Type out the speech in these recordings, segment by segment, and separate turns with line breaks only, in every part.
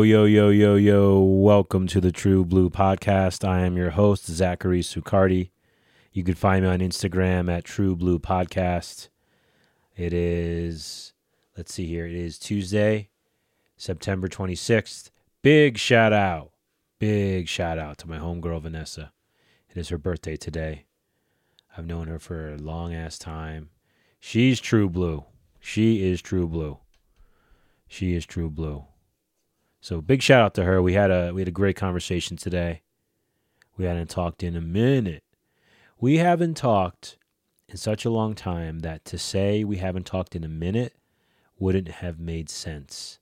Yo, yo, yo, yo, yo. Welcome to the True Blue Podcast. I am your host, Zachary Sucardi. You can find me on Instagram at True Blue Podcast. It is, let's see here, it is Tuesday, September 26th. Big shout out, big shout out to my homegirl, Vanessa. It is her birthday today. I've known her for a long ass time. She's True Blue. She is True Blue. She is True Blue. So big shout out to her. We had a we had a great conversation today. We hadn't talked in a minute. We haven't talked in such a long time that to say we haven't talked in a minute wouldn't have made sense.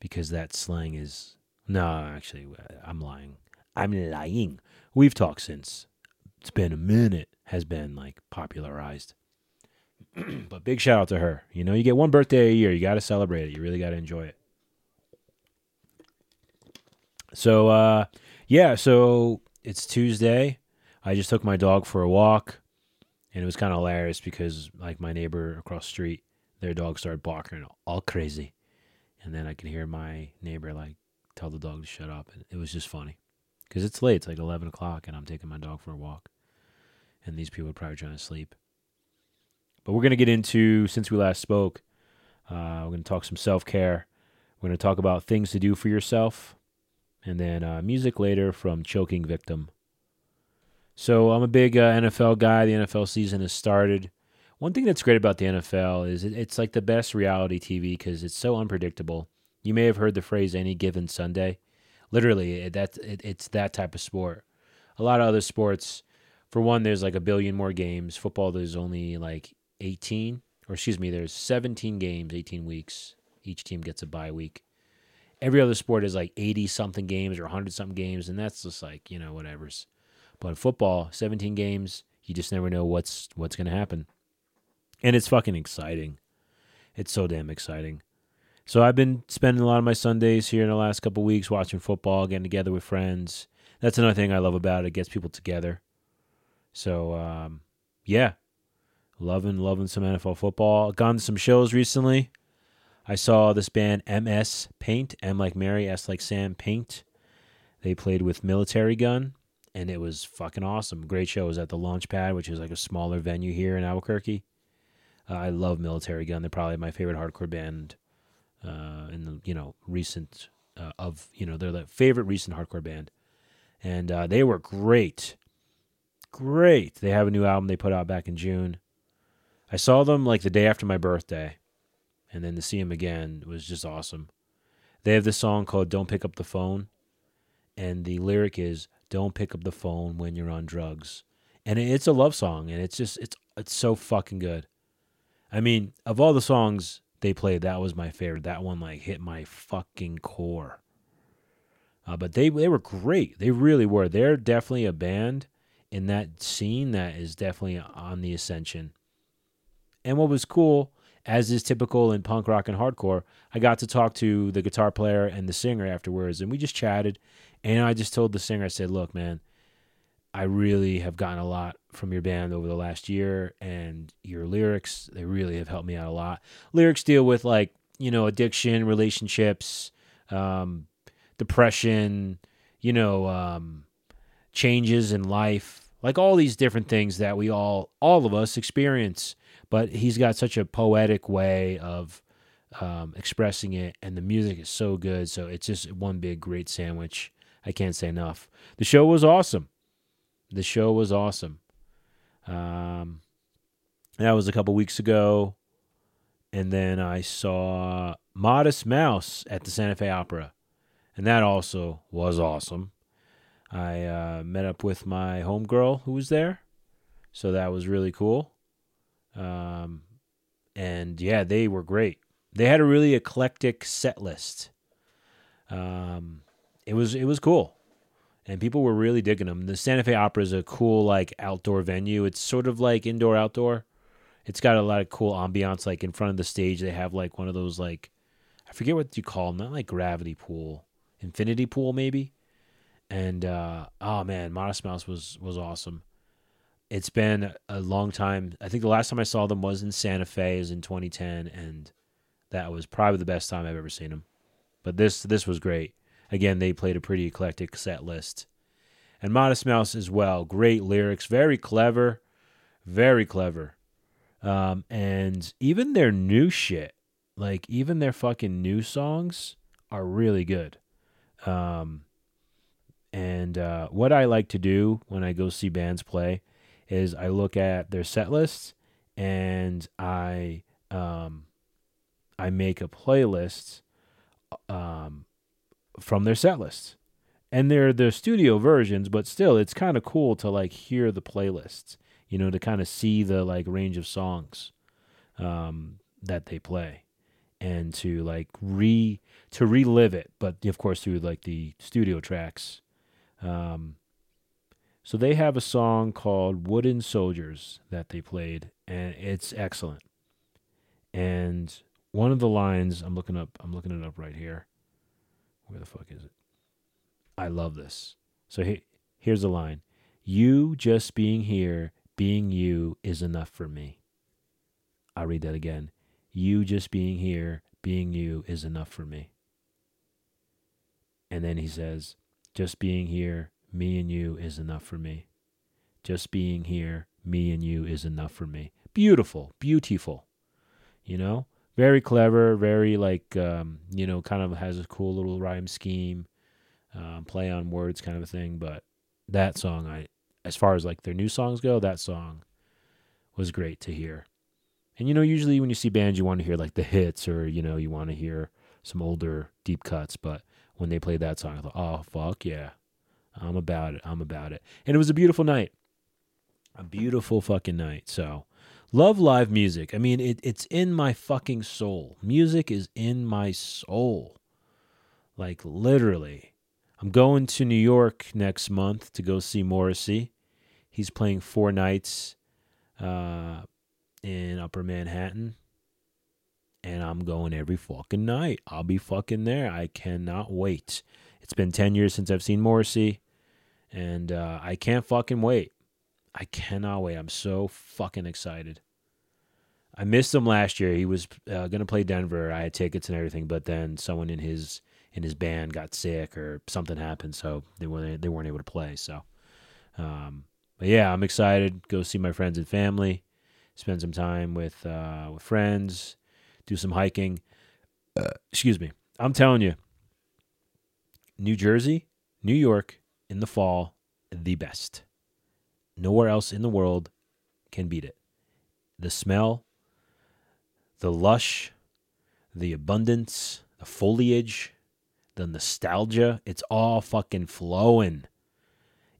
Because that slang is no, actually I'm lying. I'm lying. We've talked since it's been a minute has been like popularized. but big shout out to her. You know, you get one birthday a year, you got to celebrate it. You really got to enjoy it. So uh yeah, so it's Tuesday. I just took my dog for a walk and it was kind of hilarious because like my neighbor across the street, their dog started barking all crazy. And then I could hear my neighbor like tell the dog to shut up. And it was just funny because it's late. It's like 11 o'clock and I'm taking my dog for a walk. And these people are probably trying to sleep. But we're to get into, since we last spoke, uh, we're to talk some self care. We're to talk about things to do for yourself and then uh, music later from Choking Victim. So I'm a big uh, NFL guy. The NFL season has started. One thing that's great about the NFL is it's like the best reality TV because it's so unpredictable. You may have heard the phrase "any given Sunday." Literally, it, that it, it's that type of sport. A lot of other sports, for one, there's like a billion more games. Football, there's only like 18, or excuse me, there's 17 games, 18 weeks. Each team gets a bye week every other sport is like 80 something games or 100 something games and that's just like you know whatever's. But in football 17 games you just never know what's what's going to happen. And it's fucking exciting. It's so damn exciting. So i've been spending a lot of my sundays here in the last couple weeks watching football getting together with friends. That's another thing i love about it, it gets people together. So um, yeah. Loving loving some nfl football. Gone to some shows recently I saw this band MS Paint, M like Mary, S like Sam Paint. They played with Militarie Gun, and it was fucking awesome. Great show. It was at the Launchpad, which is like a smaller venue here in Albuquerque. Uh, I love Militarie Gun. They're probably my favorite hardcore band uh, in the you know recent uh, of you know they're the favorite recent hardcore band, and uh, they were great, great. They have a new album they put out back in June. I saw them like the day after my birthday and then to see him again was just awesome. They have this song called "Don't Pick Up the Phone," and the lyric is "Don't pick up the phone when you're on drugs," and it's a love song, and it's just it's it's so fucking good. I mean, of all the songs they played, that was my favorite. That one like hit my fucking core. Uh, but they they were great. They really were. They're definitely a band in that scene that is definitely on the ascension. And what was cool as is typical in punk rock and hardcore, I got to talk to the guitar player and the singer afterwards, and we just chatted. And I just told the singer, I said, "Look, man, I really have gotten a lot from your band over the last year, and your lyrics they really have helped me out a lot. Lyrics deal with like you know addiction, relationships, um, depression, you know, um, changes in life, like all these different things that we all all of us experience." But he's got such a poetic way of um, expressing it, and the music is so good. So it's just one big great sandwich. I can't say enough. The show was awesome. The show was awesome. Um, that was a couple weeks ago, and then I saw Modest Mouse at the Santa Fe Opera, and that also was awesome. I uh, met up with my homegirl who was there, so that was really cool. Um, and yeah, they were great. They had a really eclectic set list. Um, it was it was cool, and people were really digging them. The Santa Fe Opera is a cool like outdoor venue. It's sort of like indoor outdoor. It's got a lot of cool ambiance. Like in front of the stage, they have like one of those like I forget what you call them. Not like gravity pool, infinity pool maybe. And uh, oh man, Modest Mouse was was awesome it's been a long time. I think the last time I saw them was in Santa Fe, is in 2010, and that was probably the best time I've ever seen them. But this this was great. Again, they played a pretty eclectic set list. And Modest Mouse as well. Great lyrics, very clever, very clever. Um, and even their new shit, like even their fucking new songs, are really good. Um, and uh, what I like to do when I go see bands play is I look at their set lists and I um, I make a playlist um, from their set lists. And they're the studio versions, but still it's kind of cool to like hear the playlists, you know, to kind of see the like range of songs um, that they play and to like re to relive it, but of course through like the studio tracks. Um, so they have a song called "Wooden Soldiers" that they played, and it's excellent. And one of the lines I'm looking up, I'm looking it up right here. Where the fuck is it? I love this. So he, here's the line: "You just being here, being you, is enough for me." I'll read that again. You just being here, being you, is enough for me. And then he says, just being here, me and you is enough for me. Just being here, me and you is enough for me. Beautiful, beautiful. You know, very clever, very like, um, you know, kind of has a cool little rhyme scheme, um, play on words kind of a thing. But that song, I, as far as like their new songs go, that song was great to hear. And you know, usually when you see bands, you want to hear like the hits, or you know, you want to hear some older deep cuts. But when they played that song, I thought, oh fuck yeah, I'm about it. I'm about it. And it was a beautiful night, a beautiful fucking night. So, love live music. I mean, it, it's in my fucking soul. Music is in my soul, like literally. I'm going to New York next month to go see Morrissey. He's playing four nights. Uh, in Upper Manhattan. And I'm going every fucking night. I'll be fucking there. I cannot wait. It's been 10 years since I've seen Morrissey. And uh, I can't fucking wait. I cannot wait. I'm so fucking excited. I missed him last year. He was uh, going to play Denver. I had tickets and everything, but then someone in his in his band got sick or something happened, so they weren't they weren't able to play. So, um, but yeah, I'm excited. Go see my friends and family spend some time with uh, with friends, do some hiking. Uh, excuse me. I'm telling you, New Jersey, New York in the fall, the best. Nowhere else in the world can beat it. The smell, the lush, the abundance, the foliage, the nostalgia, it's all fucking flowing.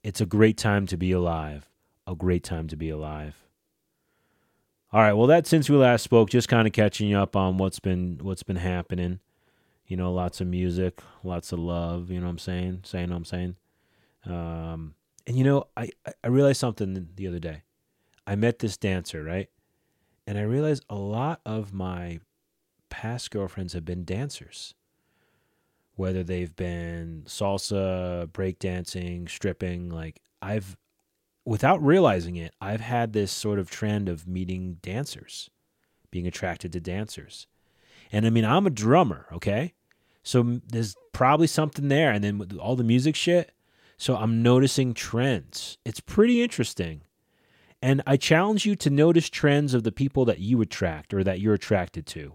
It's a great time to be alive. A great time to be alive. All right. Well, that since we last spoke, just kind of catching you up on what's been what's been happening. You know, lots of music, lots of love. You know what I'm saying? Saying what I'm saying. Um, and you know, I I realized something the other day. I met this dancer, right? And I realized a lot of my past girlfriends have been dancers. Whether they've been salsa, breakdancing, stripping, like I've without realizing it, I've had this sort of trend of meeting dancers, being attracted to dancers. And I mean, I'm a drummer, okay? So there's probably something there. And then with all the music shit, so I'm noticing trends. It's pretty interesting. And I challenge you to notice trends of the people that you attract or that you're attracted to.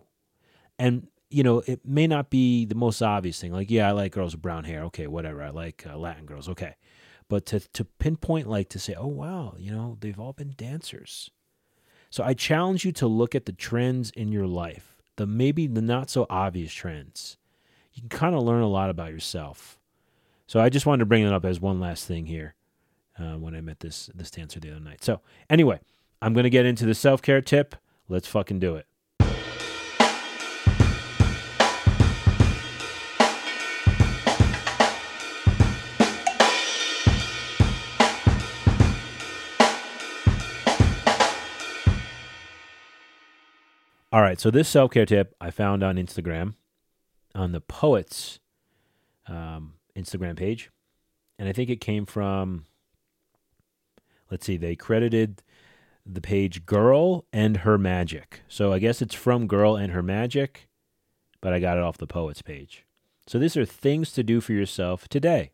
And, you know, it may not be the most obvious thing. Like, yeah, I like girls with brown hair. Okay, whatever. I like uh, Latin girls. Okay but to to pinpoint like to say, oh wow, you know, they've all been dancers. So I challenge you to look at the trends in your life, the maybe the not so obvious trends. You can kind of learn a lot about yourself. So I just wanted to bring it up as one last thing here uh, when I met this this dancer the other night. So anyway, I'm gonna get into the self care tip. Let's fucking do it. All right, so this self care tip I found on Instagram, on the Poets um, Instagram page, and I think it came from. Let's see, they credited the page "Girl and Her Magic," so I guess it's from "Girl and Her Magic," but I got it off the Poets page. So these are things to do for yourself today.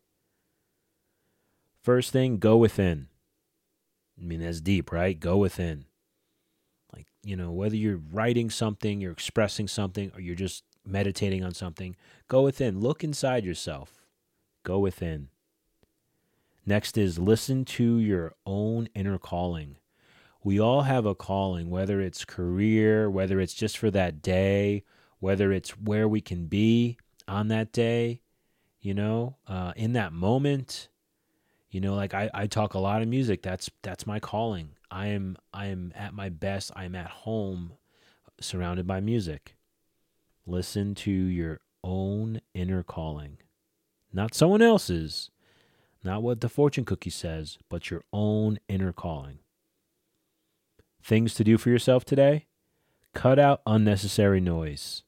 First thing, go within. I mean, that's deep, right? Go within. Like, you know, whether you're writing something, you're expressing something, or you're just meditating on something, go within. Look inside yourself. Go within. Next is listen to your own inner calling. We all have a calling, whether it's career, whether it's just for that day, whether it's where we can be on that day, you know, uh, in that moment. You know, like I, I talk a lot of music. That's that's my calling. I am I am at my best. I'm at home surrounded by music. Listen to your own inner calling. Not someone else's. Not what the fortune cookie says, but your own inner calling. Things to do for yourself today? Cut out unnecessary noise.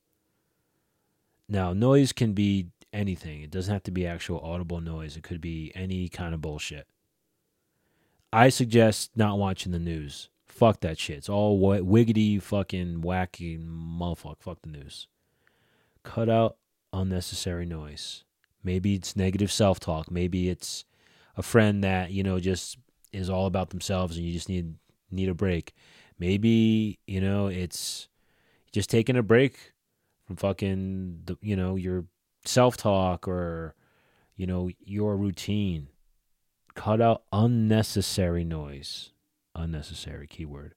Now, noise can be anything. It doesn't have to be actual audible noise. It could be any kind of bullshit. I suggest not watching the news. Fuck that shit. It's all wiggity fucking wacky motherfucker. Fuck the news. Cut out unnecessary noise. Maybe it's negative self talk. Maybe it's a friend that, you know, just is all about themselves and you just need need a break. Maybe, you know, it's just taking a break from fucking the, you know, your self talk or, you know, your routine. Cut out unnecessary noise. Unnecessary keyword.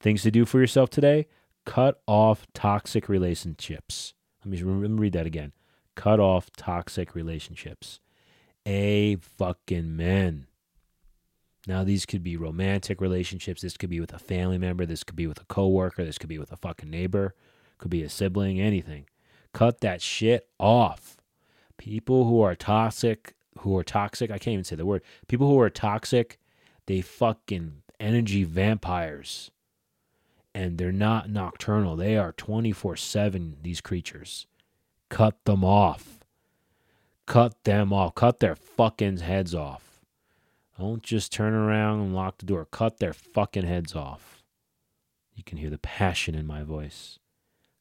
Things to do for yourself today cut off toxic relationships. Let me, let me read that again. Cut off toxic relationships. A fucking men. Now, these could be romantic relationships. This could be with a family member. This could be with a coworker. This could be with a fucking neighbor. Could be a sibling, anything. Cut that shit off. People who are toxic, who are toxic, I can't even say the word. People who are toxic, they fucking energy vampires. And they're not nocturnal. They are 24 7, these creatures. Cut them off. Cut them off. Cut their fucking heads off. Don't just turn around and lock the door. Cut their fucking heads off. You can hear the passion in my voice.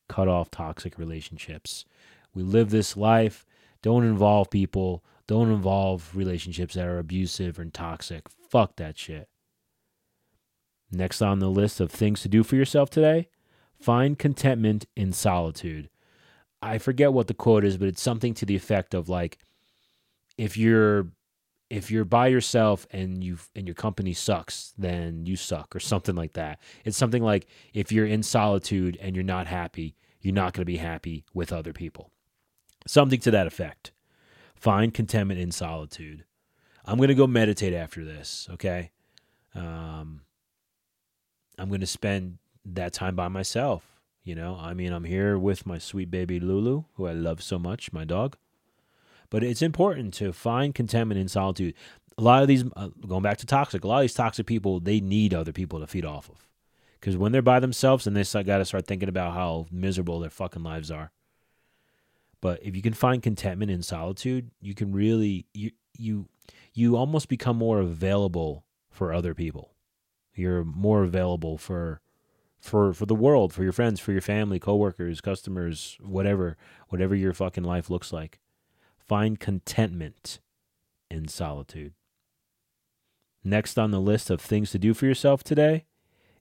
Cut off toxic relationships. We live this life. Don't involve people. Don't involve relationships that are abusive and toxic. Fuck that shit. Next on the list of things to do for yourself today find contentment in solitude. I forget what the quote is, but it's something to the effect of like, if you're if you're by yourself and you and your company sucks, then you suck or something like that. It's something like if you're in solitude and you're not happy, you're not going to be happy with other people. Something to that effect. Find contentment in solitude. I'm going to go meditate after this, okay? Um, I'm going to spend that time by myself. You know, I mean, I'm here with my sweet baby Lulu, who I love so much, my dog. But it's important to find contentment in solitude. A lot of these, uh, going back to toxic, a lot of these toxic people, they need other people to feed off of. Because when they're by themselves, and they got to start thinking about how miserable their fucking lives are. But if you can find contentment in solitude, you can really you you you almost become more available for other people. You're more available for for for the world, for your friends, for your family, coworkers, customers, whatever, whatever your fucking life looks like. Find contentment in solitude. Next on the list of things to do for yourself today,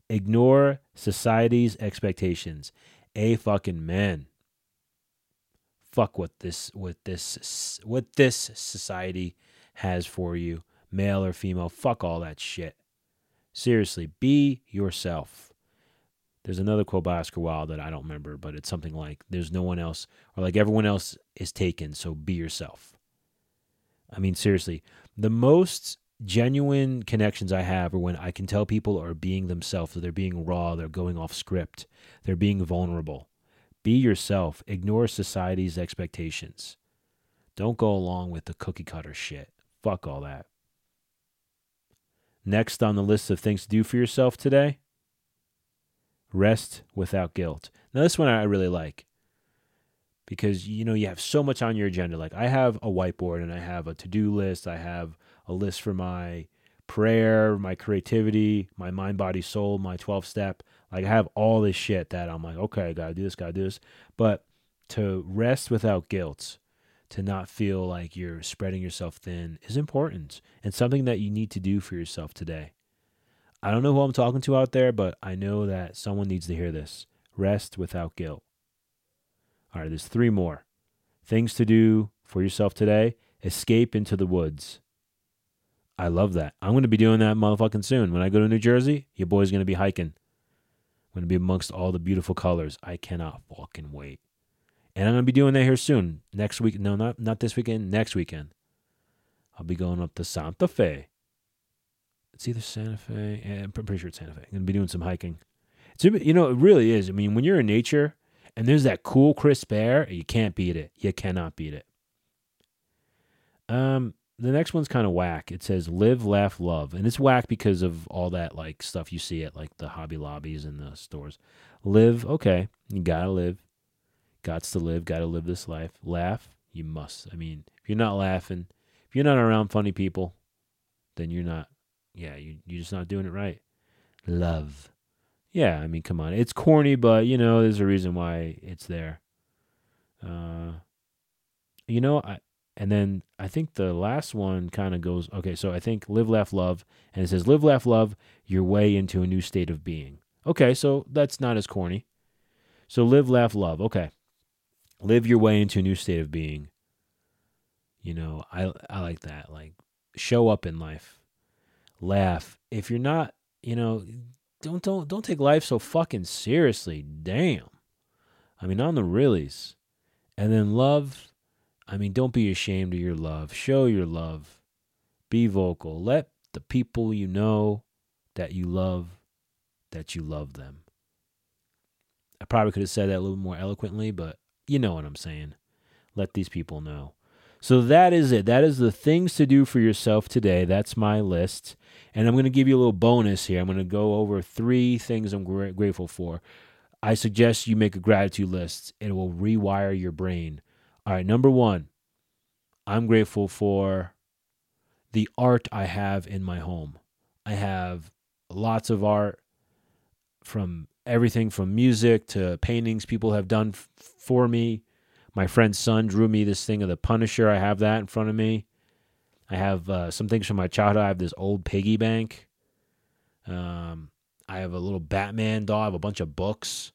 ignore society's expectations. A fucking man fuck what this what this what this society has for you, male or female. Fuck all that shit. Seriously, be yourself. There's another quote by Oscar Wilde that I don't remember, but it's something like there's no one else or like everyone else is taken, so be yourself. I mean seriously, the most genuine connections I have are when I can tell people are being themselves, they're being raw, they're going off script, they're being vulnerable. Be yourself. Ignore society's expectations. Don't go along with the cookie cutter shit. Fuck all that. Next on the list of things to do for yourself today rest without guilt. Now, this one I really like because you know you have so much on your agenda. Like, I have a whiteboard and I have a to do list, I have a list for my prayer, my creativity, my mind, body, soul, my 12 step. Like I have all this shit that I'm like, okay, I gotta do this, gotta do this. But to rest without guilt, to not feel like you're spreading yourself thin is important and something that you need to do for yourself today. I don't know who I'm talking to out there, but I know that someone needs to hear this. Rest without guilt. All right, there's three more things to do for yourself today. Escape into the woods. I love that. I'm going to be doing that motherfucking soon. When I go to New Jersey, your boy's going to be hiking. I'm going to be amongst all the beautiful colors. I cannot fucking wait. And I'm going to be doing that here soon. Next week. No, not, not this weekend. Next weekend. I'll be going up to Santa Fe. It's either Santa Fe. Yeah, I'm pretty sure it's Santa Fe. I'm going to be doing some hiking. It's, you know, it really is. I mean, when you're in nature and there's that cool, crisp air, you can't beat it. You cannot beat it. Um, the next one's kind of whack. It says live, laugh, love. And it's whack because of all that like stuff you see at like the hobby lobbies and the stores. Live, okay. You gotta live. Gots to live, gotta live this life. Laugh, you must. I mean, if you're not laughing, if you're not around funny people, then you're not yeah, you you're just not doing it right. Love. Yeah, I mean, come on. It's corny, but you know, there's a reason why it's there. Uh you know, I and then I think the last one kind of goes okay, so I think live, laugh, love, and it says live, laugh, love your way into a new state of being. Okay, so that's not as corny. So live, laugh, love. Okay. Live your way into a new state of being. You know, I I like that. Like show up in life. Laugh. If you're not, you know, don't don't don't take life so fucking seriously. Damn. I mean, on the reallys. And then love I mean, don't be ashamed of your love. Show your love. Be vocal. Let the people you know that you love that you love them. I probably could have said that a little more eloquently, but you know what I'm saying. Let these people know. So that is it. That is the things to do for yourself today. That's my list. And I'm going to give you a little bonus here. I'm going to go over three things I'm gra- grateful for. I suggest you make a gratitude list. It will rewire your brain. All right, number one, I'm grateful for the art I have in my home. I have lots of art from everything from music to paintings people have done f- for me. My friend's son drew me this thing of the Punisher. I have that in front of me. I have uh, some things from my childhood. I have this old piggy bank. Um, I have a little Batman doll. I have a bunch of books.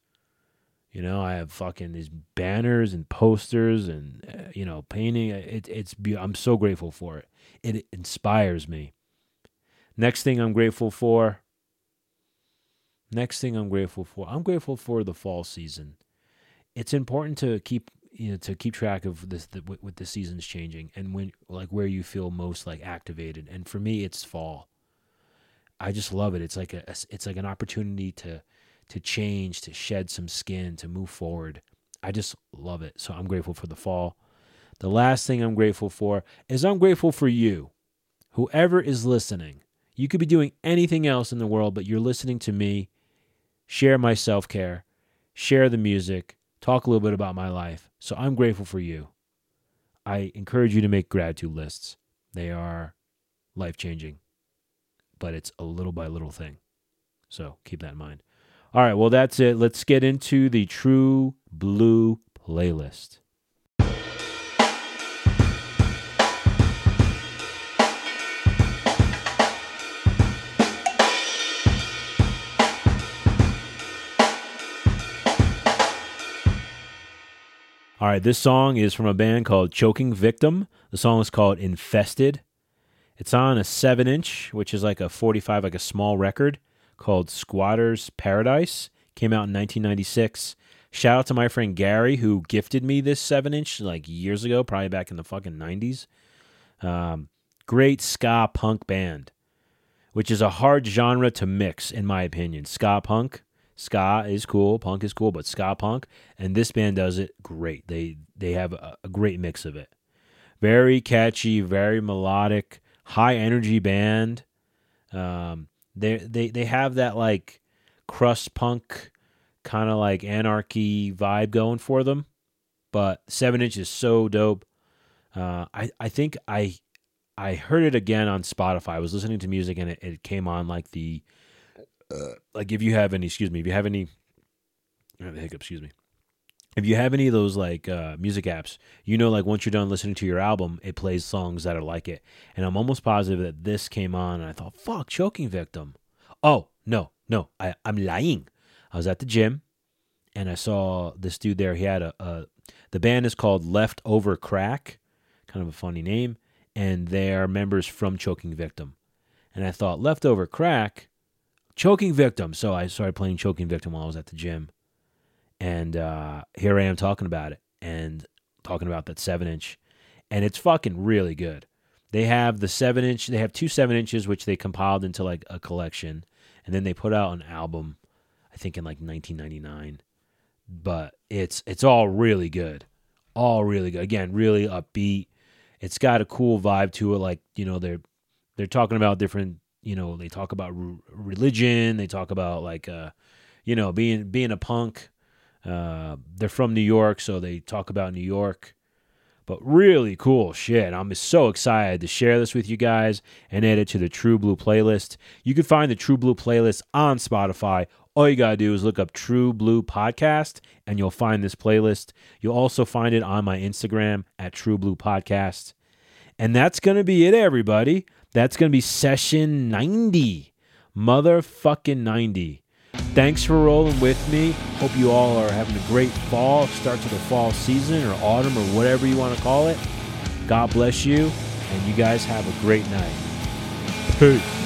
You know, I have fucking these banners and posters and uh, you know painting. It, it's I'm so grateful for it. It inspires me. Next thing I'm grateful for. Next thing I'm grateful for. I'm grateful for the fall season. It's important to keep you know to keep track of this the, with the seasons changing and when like where you feel most like activated. And for me, it's fall. I just love it. It's like a it's like an opportunity to to change, to shed some skin, to move forward. I just love it. So I'm grateful for the fall. The last thing I'm grateful for is I'm grateful for you, whoever is listening. You could be doing anything else in the world, but you're listening to me share my self care, share the music, talk a little bit about my life. So I'm grateful for you. I encourage you to make gratitude lists. They are life changing, but it's a little by little thing. So keep that in mind. All right, well, that's it. Let's get into the True Blue playlist. All right, this song is from a band called Choking Victim. The song is called Infested. It's on a 7 inch, which is like a 45, like a small record called Squatter's Paradise. Came out in 1996. Shout out to my friend Gary who gifted me this seven inch like years ago, probably back in the fucking 90s. Um, great ska punk band, which is a hard genre to mix, in my opinion. Ska punk, ska is cool, punk is cool, but ska punk, and this band does it great. They they have a, a great mix of it. Very catchy, very melodic, high energy band. Um, they they they have that like crust punk kind of like anarchy vibe going for them. But seven inch is so dope. Uh, I I think I I heard it again on Spotify. I was listening to music and it, it came on like the like if you have any excuse me if you have any have a hiccup excuse me if you have any of those like uh, music apps, you know, like once you're done listening to your album, it plays songs that are like it. And I'm almost positive that this came on, and I thought, "Fuck, choking victim." Oh no, no, I, I'm lying. I was at the gym, and I saw this dude there. He had a, a the band is called Leftover Crack, kind of a funny name, and they are members from Choking Victim. And I thought, Leftover Crack, Choking Victim. So I started playing Choking Victim while I was at the gym and uh, here I am talking about it and talking about that seven inch, and it's fucking really good. They have the seven inch. They have two seven inches, which they compiled into like a collection, and then they put out an album. I think in like 1999, but it's it's all really good, all really good. Again, really upbeat. It's got a cool vibe to it. Like you know they're they're talking about different. You know they talk about religion. They talk about like uh, you know being being a punk uh, they're from New York, so they talk about New York. But really cool shit. I'm so excited to share this with you guys and add it to the True Blue playlist. You can find the True Blue playlist on Spotify. All you got to do is look up True Blue Podcast and you'll find this playlist. You'll also find it on my Instagram at True Blue Podcast. And that's going to be it, everybody. That's going to be session 90. Motherfucking 90. Thanks for rolling with me. Hope you all are having a great fall, start to the fall season or autumn or whatever you want to call it. God bless you, and you guys have a great night. Peace.